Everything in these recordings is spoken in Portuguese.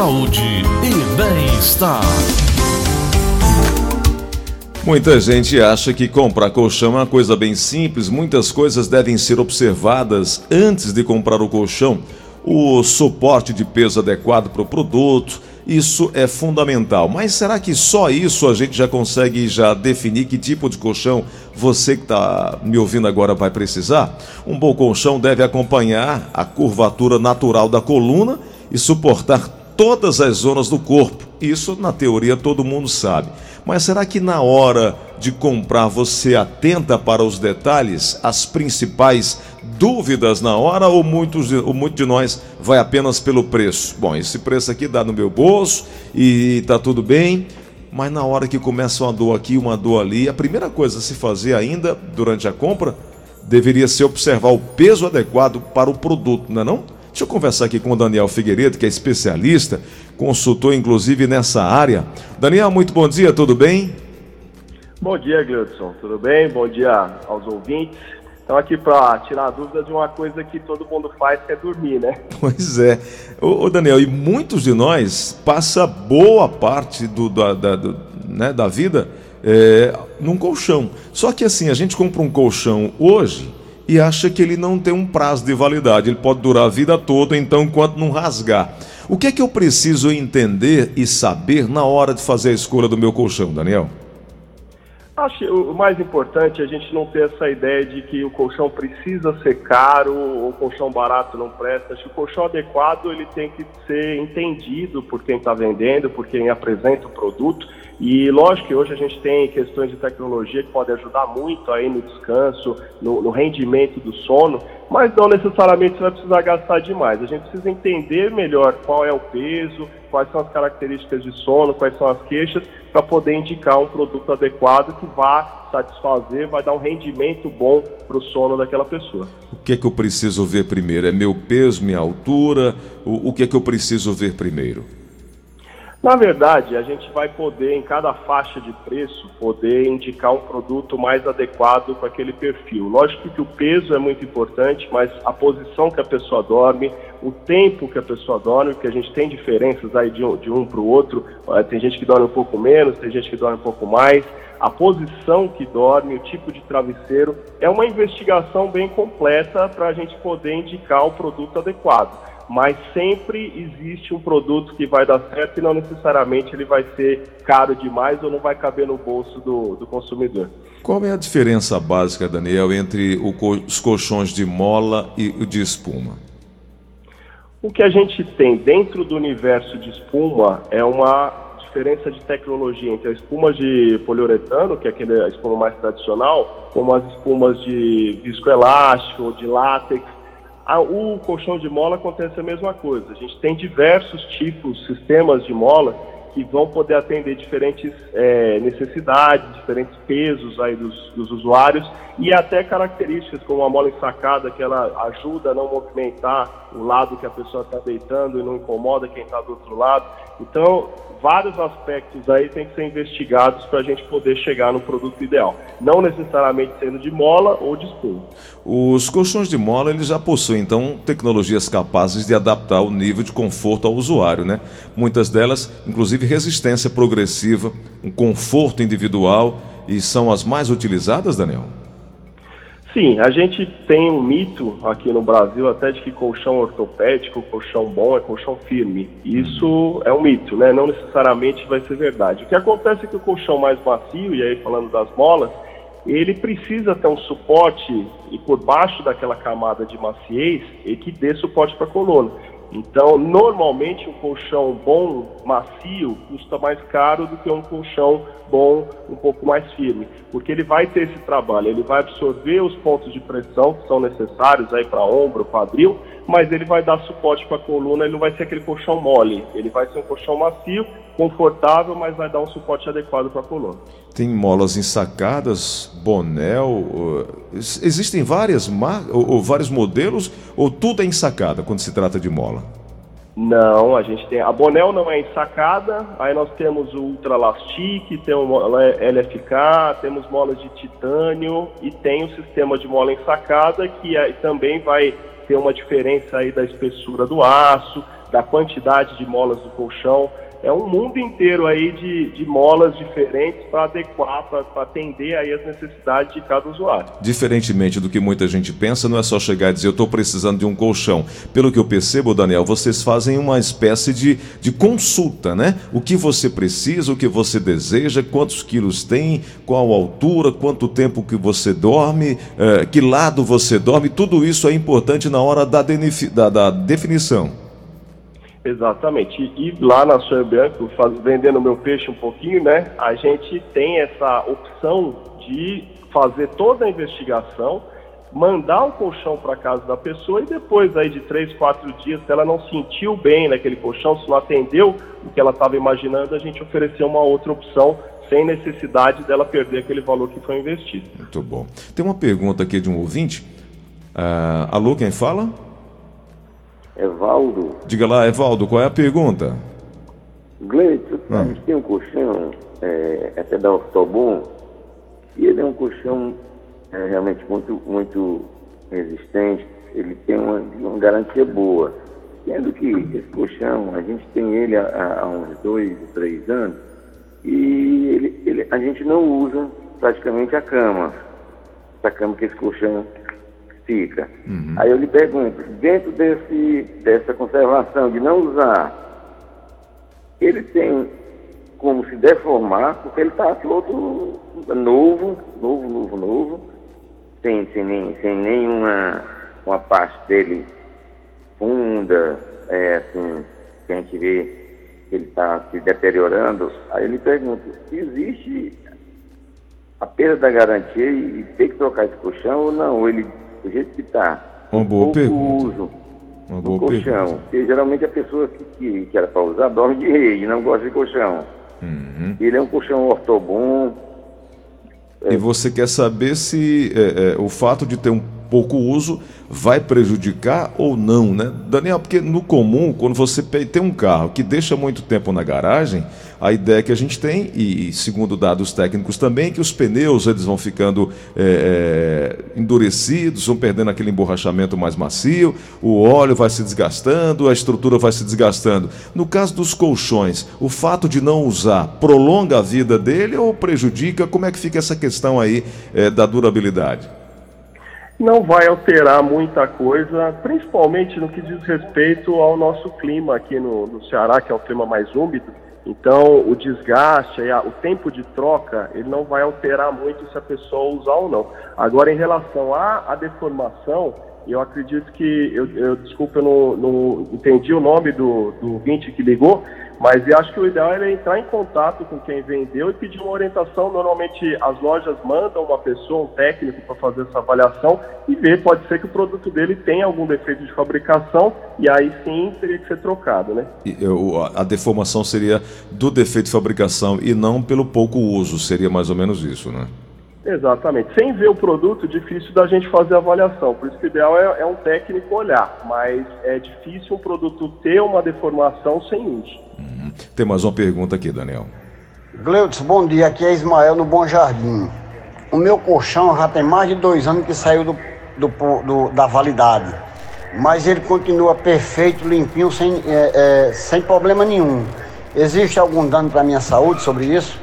saúde e bem-estar. Muita gente acha que comprar colchão é uma coisa bem simples, muitas coisas devem ser observadas antes de comprar o colchão. O suporte de peso adequado para o produto, isso é fundamental. Mas será que só isso a gente já consegue já definir que tipo de colchão você que está me ouvindo agora vai precisar? Um bom colchão deve acompanhar a curvatura natural da coluna e suportar todas as zonas do corpo. Isso, na teoria, todo mundo sabe. Mas será que na hora de comprar você atenta para os detalhes, as principais dúvidas na hora, ou muitos, ou muito de nós vai apenas pelo preço? Bom, esse preço aqui dá no meu bolso e tá tudo bem. Mas na hora que começa uma dor aqui, uma dor ali, a primeira coisa a se fazer ainda durante a compra deveria ser observar o peso adequado para o produto, não é não? Deixa eu conversar aqui com o Daniel Figueiredo, que é especialista, consultor inclusive nessa área. Daniel, muito bom dia, tudo bem? Bom dia, Gleudson, tudo bem? Bom dia aos ouvintes. Estão aqui para tirar a dúvida de uma coisa que todo mundo faz, que é dormir, né? Pois é. Ô, ô Daniel, e muitos de nós passa boa parte do, da, da, do, né, da vida é, num colchão. Só que assim, a gente compra um colchão hoje e acha que ele não tem um prazo de validade, ele pode durar a vida toda, então enquanto não rasgar. O que é que eu preciso entender e saber na hora de fazer a escolha do meu colchão, Daniel? Acho que o mais importante é a gente não ter essa ideia de que o colchão precisa ser caro ou o colchão barato não presta. Acho que o colchão adequado ele tem que ser entendido por quem está vendendo, por quem apresenta o produto e lógico que hoje a gente tem questões de tecnologia que podem ajudar muito aí no descanso, no, no, rendimento do sono, mas não necessariamente você vai precisar gastar demais. A gente precisa entender melhor qual é o peso, quais são as características de sono, quais são as queixas, para poder indicar um produto adequado que vá satisfazer, vai dar um rendimento bom para o sono daquela pessoa. O que é que eu preciso ver primeiro? É meu peso, minha altura? O, o que é que eu preciso ver primeiro? Na verdade, a gente vai poder, em cada faixa de preço, poder indicar um produto mais adequado com aquele perfil. Lógico que o peso é muito importante, mas a posição que a pessoa dorme, o tempo que a pessoa dorme, porque a gente tem diferenças aí de um, de um para o outro. Tem gente que dorme um pouco menos, tem gente que dorme um pouco mais. A posição que dorme, o tipo de travesseiro, é uma investigação bem completa para a gente poder indicar o produto adequado mas sempre existe um produto que vai dar certo e não necessariamente ele vai ser caro demais ou não vai caber no bolso do, do consumidor. Qual é a diferença básica, Daniel, entre o, os colchões de mola e o de espuma? O que a gente tem dentro do universo de espuma é uma diferença de tecnologia entre a espuma de poliuretano, que é aquele, a espuma mais tradicional, como as espumas de viscoelástico, de látex, o colchão de mola acontece a mesma coisa. A gente tem diversos tipos, sistemas de mola que vão poder atender diferentes é, necessidades, diferentes pesos aí dos, dos, usuários e até características como a mola ensacada que ela ajuda a não movimentar o lado que a pessoa está deitando e não incomoda quem está do outro lado. Então vários aspectos aí têm que ser investigados para a gente poder chegar no produto ideal. Não necessariamente sendo de mola ou de espuma. Os colchões de mola eles já possuem então tecnologias capazes de adaptar o nível de conforto ao usuário, né? Muitas delas, inclusive resistência progressiva, um conforto individual e são as mais utilizadas, Daniel. Sim, a gente tem um mito aqui no Brasil até de que colchão ortopédico, colchão bom é colchão firme. Isso é um mito, né? Não necessariamente vai ser verdade. O que acontece é que o colchão mais macio, e aí falando das molas, ele precisa ter um suporte e por baixo daquela camada de maciez e que dê suporte para a coluna. Então, normalmente um colchão bom, macio, custa mais caro do que um colchão bom, um pouco mais firme, porque ele vai ter esse trabalho, ele vai absorver os pontos de pressão que são necessários aí para ombro, quadril, mas ele vai dar suporte para a coluna, ele não vai ser aquele colchão mole, ele vai ser um colchão macio, confortável, mas vai dar um suporte adequado para a coluna. Tem molas ensacadas, bonel, existem várias marcas, ou, ou vários modelos, ou tudo é ensacada quando se trata de mola? Não, a gente tem. A Bonel não é ensacada, aí nós temos o Ultra Lastic, tem o LFK, temos molas de titânio e tem o sistema de mola ensacada que é, também vai ter uma diferença aí da espessura do aço, da quantidade de molas do colchão é um mundo inteiro aí de, de molas diferentes para adequar, para atender aí as necessidades de cada usuário. Diferentemente do que muita gente pensa, não é só chegar e dizer eu estou precisando de um colchão. Pelo que eu percebo, Daniel, vocês fazem uma espécie de, de consulta, né? O que você precisa, o que você deseja, quantos quilos tem, qual altura, quanto tempo que você dorme, eh, que lado você dorme, tudo isso é importante na hora da, da, da definição. Exatamente. E, lá na Sonha Bianco, faz, vendendo meu peixe um pouquinho, né? A gente tem essa opção de fazer toda a investigação, mandar o colchão para casa da pessoa e depois aí de três, quatro dias, se ela não sentiu bem naquele colchão, se não atendeu o que ela estava imaginando, a gente ofereceu uma outra opção sem necessidade dela perder aquele valor que foi investido. Muito bom. Tem uma pergunta aqui de um ouvinte. Uh, alô, quem fala? Evaldo. Diga lá, Evaldo, qual é a pergunta? Gleito, ah. a gente tem um colchão, é, até da Ortobon, e ele é um colchão é, realmente muito, muito resistente, ele tem uma, uma garantia boa. Sendo que esse colchão, a gente tem ele há, há uns dois, três anos, e ele, ele, a gente não usa praticamente a cama, essa cama que esse colchão fica. Uhum. Aí eu lhe pergunto, dentro desse, dessa conservação de não usar, ele tem como se deformar, porque ele está todo novo, novo, novo, novo, sem, sem, nem, sem nenhuma uma parte dele funda, é, assim, que a gente vê que ele está se deteriorando. Aí ele pergunta, existe a perda da garantia e, e tem que trocar esse colchão ou não? Ou ele do jeito que está. Uma boa pergunta. uso Uma do colchão. Pergunta. Porque geralmente a pessoa que, que, que era para usar dorme de rede, não gosta de colchão. Uhum. Ele é um colchão ortobom. E você quer saber se é, é, o fato de ter um pouco uso vai prejudicar ou não, né? Daniel, porque no comum, quando você tem um carro que deixa muito tempo na garagem, a ideia que a gente tem, e segundo dados técnicos também, que os pneus eles vão ficando é, é, endurecidos, vão perdendo aquele emborrachamento mais macio, o óleo vai se desgastando, a estrutura vai se desgastando. No caso dos colchões, o fato de não usar prolonga a vida dele ou prejudica? Como é que fica essa questão aí é, da durabilidade? Não vai alterar muita coisa, principalmente no que diz respeito ao nosso clima aqui no, no Ceará, que é o clima mais úmido. Então, o desgaste, o tempo de troca, ele não vai alterar muito se a pessoa usar ou não. Agora, em relação à, à deformação, eu acredito que, eu, eu desculpa, eu não, não, entendi o nome do, do 20 que ligou, mas eu acho que o ideal é entrar em contato com quem vendeu e pedir uma orientação. Normalmente as lojas mandam uma pessoa, um técnico, para fazer essa avaliação e ver, pode ser que o produto dele tenha algum defeito de fabricação e aí sim teria que ser trocado, né? Eu, a deformação seria do defeito de fabricação e não pelo pouco uso, seria mais ou menos isso, né? Exatamente. Sem ver o produto, difícil da gente fazer avaliação. Por isso que o ideal é, é um técnico olhar, mas é difícil um produto ter uma deformação sem uso. Uhum. Tem mais uma pergunta aqui, Daniel. Gleudson, bom dia. Aqui é Ismael no Bom Jardim. O meu colchão já tem mais de dois anos que saiu do, do, do da validade. Mas ele continua perfeito, limpinho, sem, é, é, sem problema nenhum. Existe algum dano para a minha saúde sobre isso?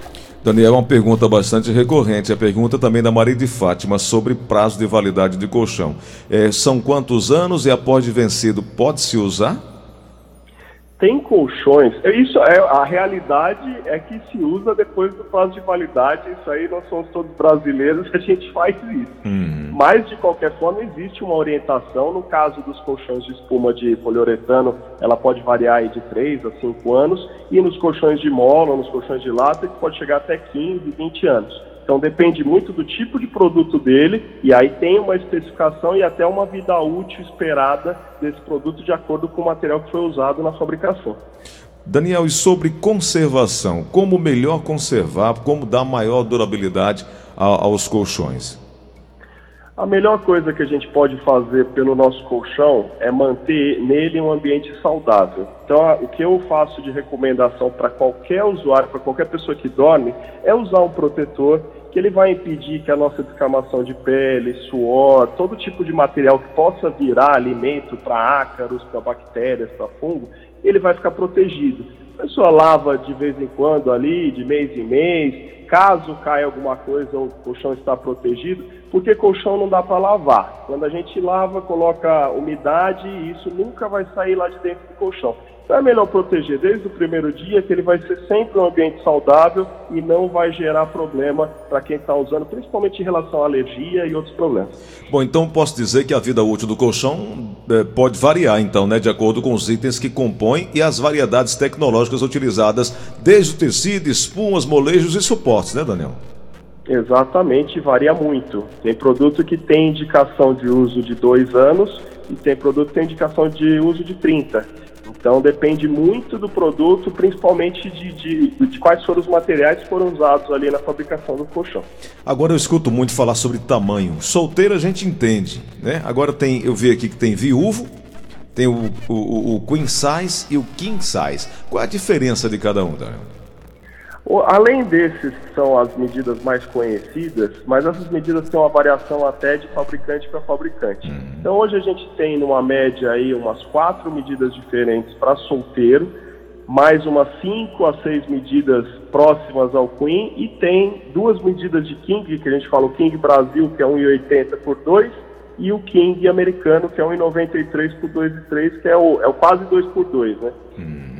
Daniel, uma pergunta bastante recorrente. A pergunta também da Maria de Fátima sobre prazo de validade de colchão. É, são quantos anos e após de vencido pode-se usar? Tem colchões. É isso é a realidade é que se usa depois do prazo de validade. Isso aí nós somos todos brasileiros, a gente faz isso. Uhum. Mas de qualquer forma existe uma orientação. No caso dos colchões de espuma de poliuretano, ela pode variar de 3 a 5 anos, e nos colchões de mola, nos colchões de lata, pode chegar até 15, 20 anos. Então depende muito do tipo de produto dele e aí tem uma especificação e até uma vida útil esperada desse produto de acordo com o material que foi usado na fabricação. Daniel, e sobre conservação, como melhor conservar, como dar maior durabilidade aos colchões? A melhor coisa que a gente pode fazer pelo nosso colchão é manter nele um ambiente saudável. Então, o que eu faço de recomendação para qualquer usuário, para qualquer pessoa que dorme, é usar um protetor que ele vai impedir que a nossa descamação de pele, suor, todo tipo de material que possa virar alimento para ácaros, para bactérias, para fungo, ele vai ficar protegido. A pessoa lava de vez em quando ali, de mês em mês, caso caia alguma coisa, o colchão está protegido, porque colchão não dá para lavar. Quando a gente lava, coloca umidade e isso nunca vai sair lá de dentro do colchão. Então é melhor proteger desde o primeiro dia, que ele vai ser sempre um ambiente saudável e não vai gerar problema para quem está usando, principalmente em relação à alergia e outros problemas. Bom, então posso dizer que a vida útil do colchão é, pode variar, então, né, de acordo com os itens que compõem e as variedades tecnológicas utilizadas, desde o tecido, espumas, molejos e suportes, né, Daniel? Exatamente, varia muito. Tem produto que tem indicação de uso de dois anos e tem produto que tem indicação de uso de 30. Então depende muito do produto, principalmente de, de, de, quais foram os materiais que foram usados ali na fabricação do colchão. Agora eu escuto muito falar sobre tamanho. Solteiro a gente entende, né? Agora tem, eu vi aqui que tem viúvo, tem o, o, o queen size e o king size. Qual é a diferença de cada um, Daniel? Além desses que são as medidas mais conhecidas, mas essas medidas têm uma variação até de fabricante para fabricante. Uhum. Então hoje a gente tem numa média aí umas quatro medidas diferentes para solteiro, mais umas cinco a seis medidas próximas ao Queen e tem duas medidas de King, que a gente fala o King Brasil, que é 1,80 por 2, e o King americano, que é 1,93 por 2,3, que é o, é o quase 2 por 2, né? Uhum.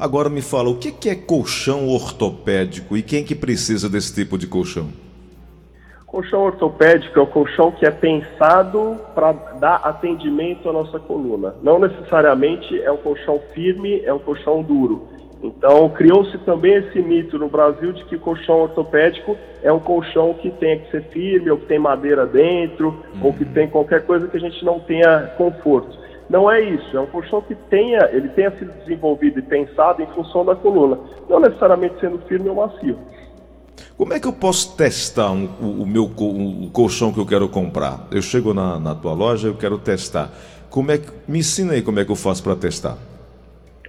Agora me fala, o que é colchão ortopédico e quem que precisa desse tipo de colchão? Colchão ortopédico é o colchão que é pensado para dar atendimento à nossa coluna. Não necessariamente é um colchão firme, é um colchão duro. Então, criou-se também esse mito no Brasil de que colchão ortopédico é um colchão que tem que ser firme, ou que tem madeira dentro, uhum. ou que tem qualquer coisa que a gente não tenha conforto. Não é isso, é um colchão que tenha, ele tenha sido desenvolvido e pensado em função da coluna, não necessariamente sendo firme ou macio. Como é que eu posso testar um, o, o, meu o colchão que eu quero comprar? Eu chego na, na tua loja, eu quero testar. Como é que, me ensina aí como é que eu faço para testar.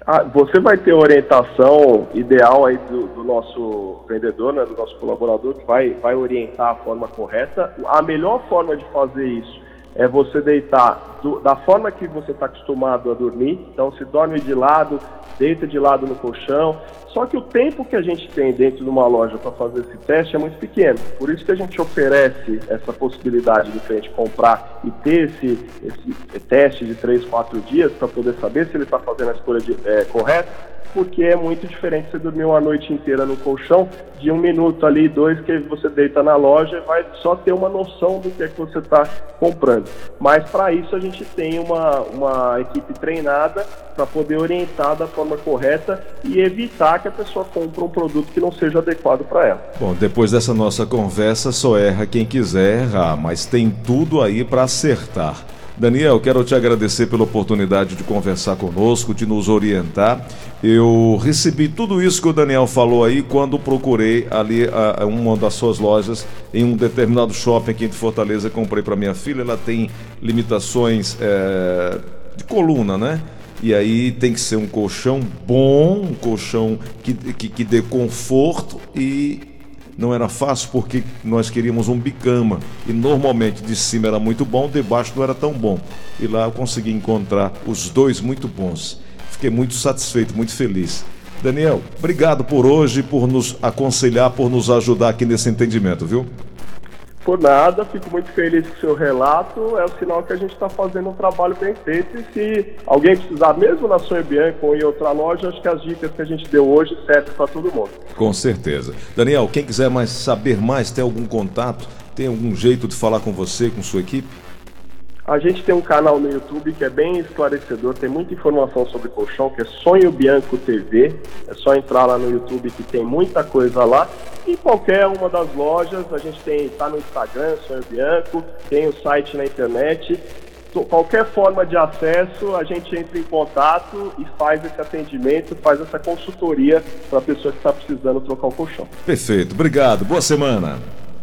Ah, você vai ter orientação ideal aí do, do, nosso vendedor, né, do nosso colaborador, que vai, vai orientar a forma correta. A melhor forma de fazer isso é você deitar do, da forma que você está acostumado a dormir. Então, se dorme de lado, deita de lado no colchão. Só que o tempo que a gente tem dentro de uma loja para fazer esse teste é muito pequeno. Por isso que a gente oferece essa possibilidade de cliente comprar e ter esse, esse teste de 3, 4 dias para poder saber se ele está fazendo a escolha de, é, correta porque é muito diferente você dormir uma noite inteira no colchão, de um minuto ali, dois, que você deita na loja e vai só ter uma noção do que é que você está comprando. Mas para isso a gente tem uma, uma equipe treinada para poder orientar da forma correta e evitar que a pessoa compre um produto que não seja adequado para ela. Bom, depois dessa nossa conversa, só erra quem quiser errar, mas tem tudo aí para acertar. Daniel, quero te agradecer pela oportunidade de conversar conosco, de nos orientar. Eu recebi tudo isso que o Daniel falou aí quando procurei ali a, a uma das suas lojas em um determinado shopping aqui de Fortaleza. Comprei para minha filha. Ela tem limitações é, de coluna, né? E aí tem que ser um colchão bom, um colchão que, que, que dê conforto e não era fácil porque nós queríamos um bicama e normalmente de cima era muito bom, de baixo não era tão bom. E lá eu consegui encontrar os dois muito bons. Fiquei muito satisfeito, muito feliz. Daniel, obrigado por hoje, por nos aconselhar, por nos ajudar aqui nesse entendimento, viu? Por nada, fico muito feliz com o seu relato. É o sinal que a gente está fazendo um trabalho bem feito. E se alguém precisar, mesmo na Sonho Bianco ou em outra loja, acho que as dicas que a gente deu hoje servem para todo mundo. Com certeza. Daniel, quem quiser mais saber mais, tem algum contato, tem algum jeito de falar com você, com sua equipe? A gente tem um canal no YouTube que é bem esclarecedor, tem muita informação sobre colchão, que é Sonho Bianco TV. É só entrar lá no YouTube que tem muita coisa lá. E qualquer uma das lojas, a gente tem, tá no Instagram, Sonho Bianco, tem o site na internet. Qualquer forma de acesso, a gente entra em contato e faz esse atendimento, faz essa consultoria para a pessoa que está precisando trocar o colchão. Perfeito, obrigado, boa semana.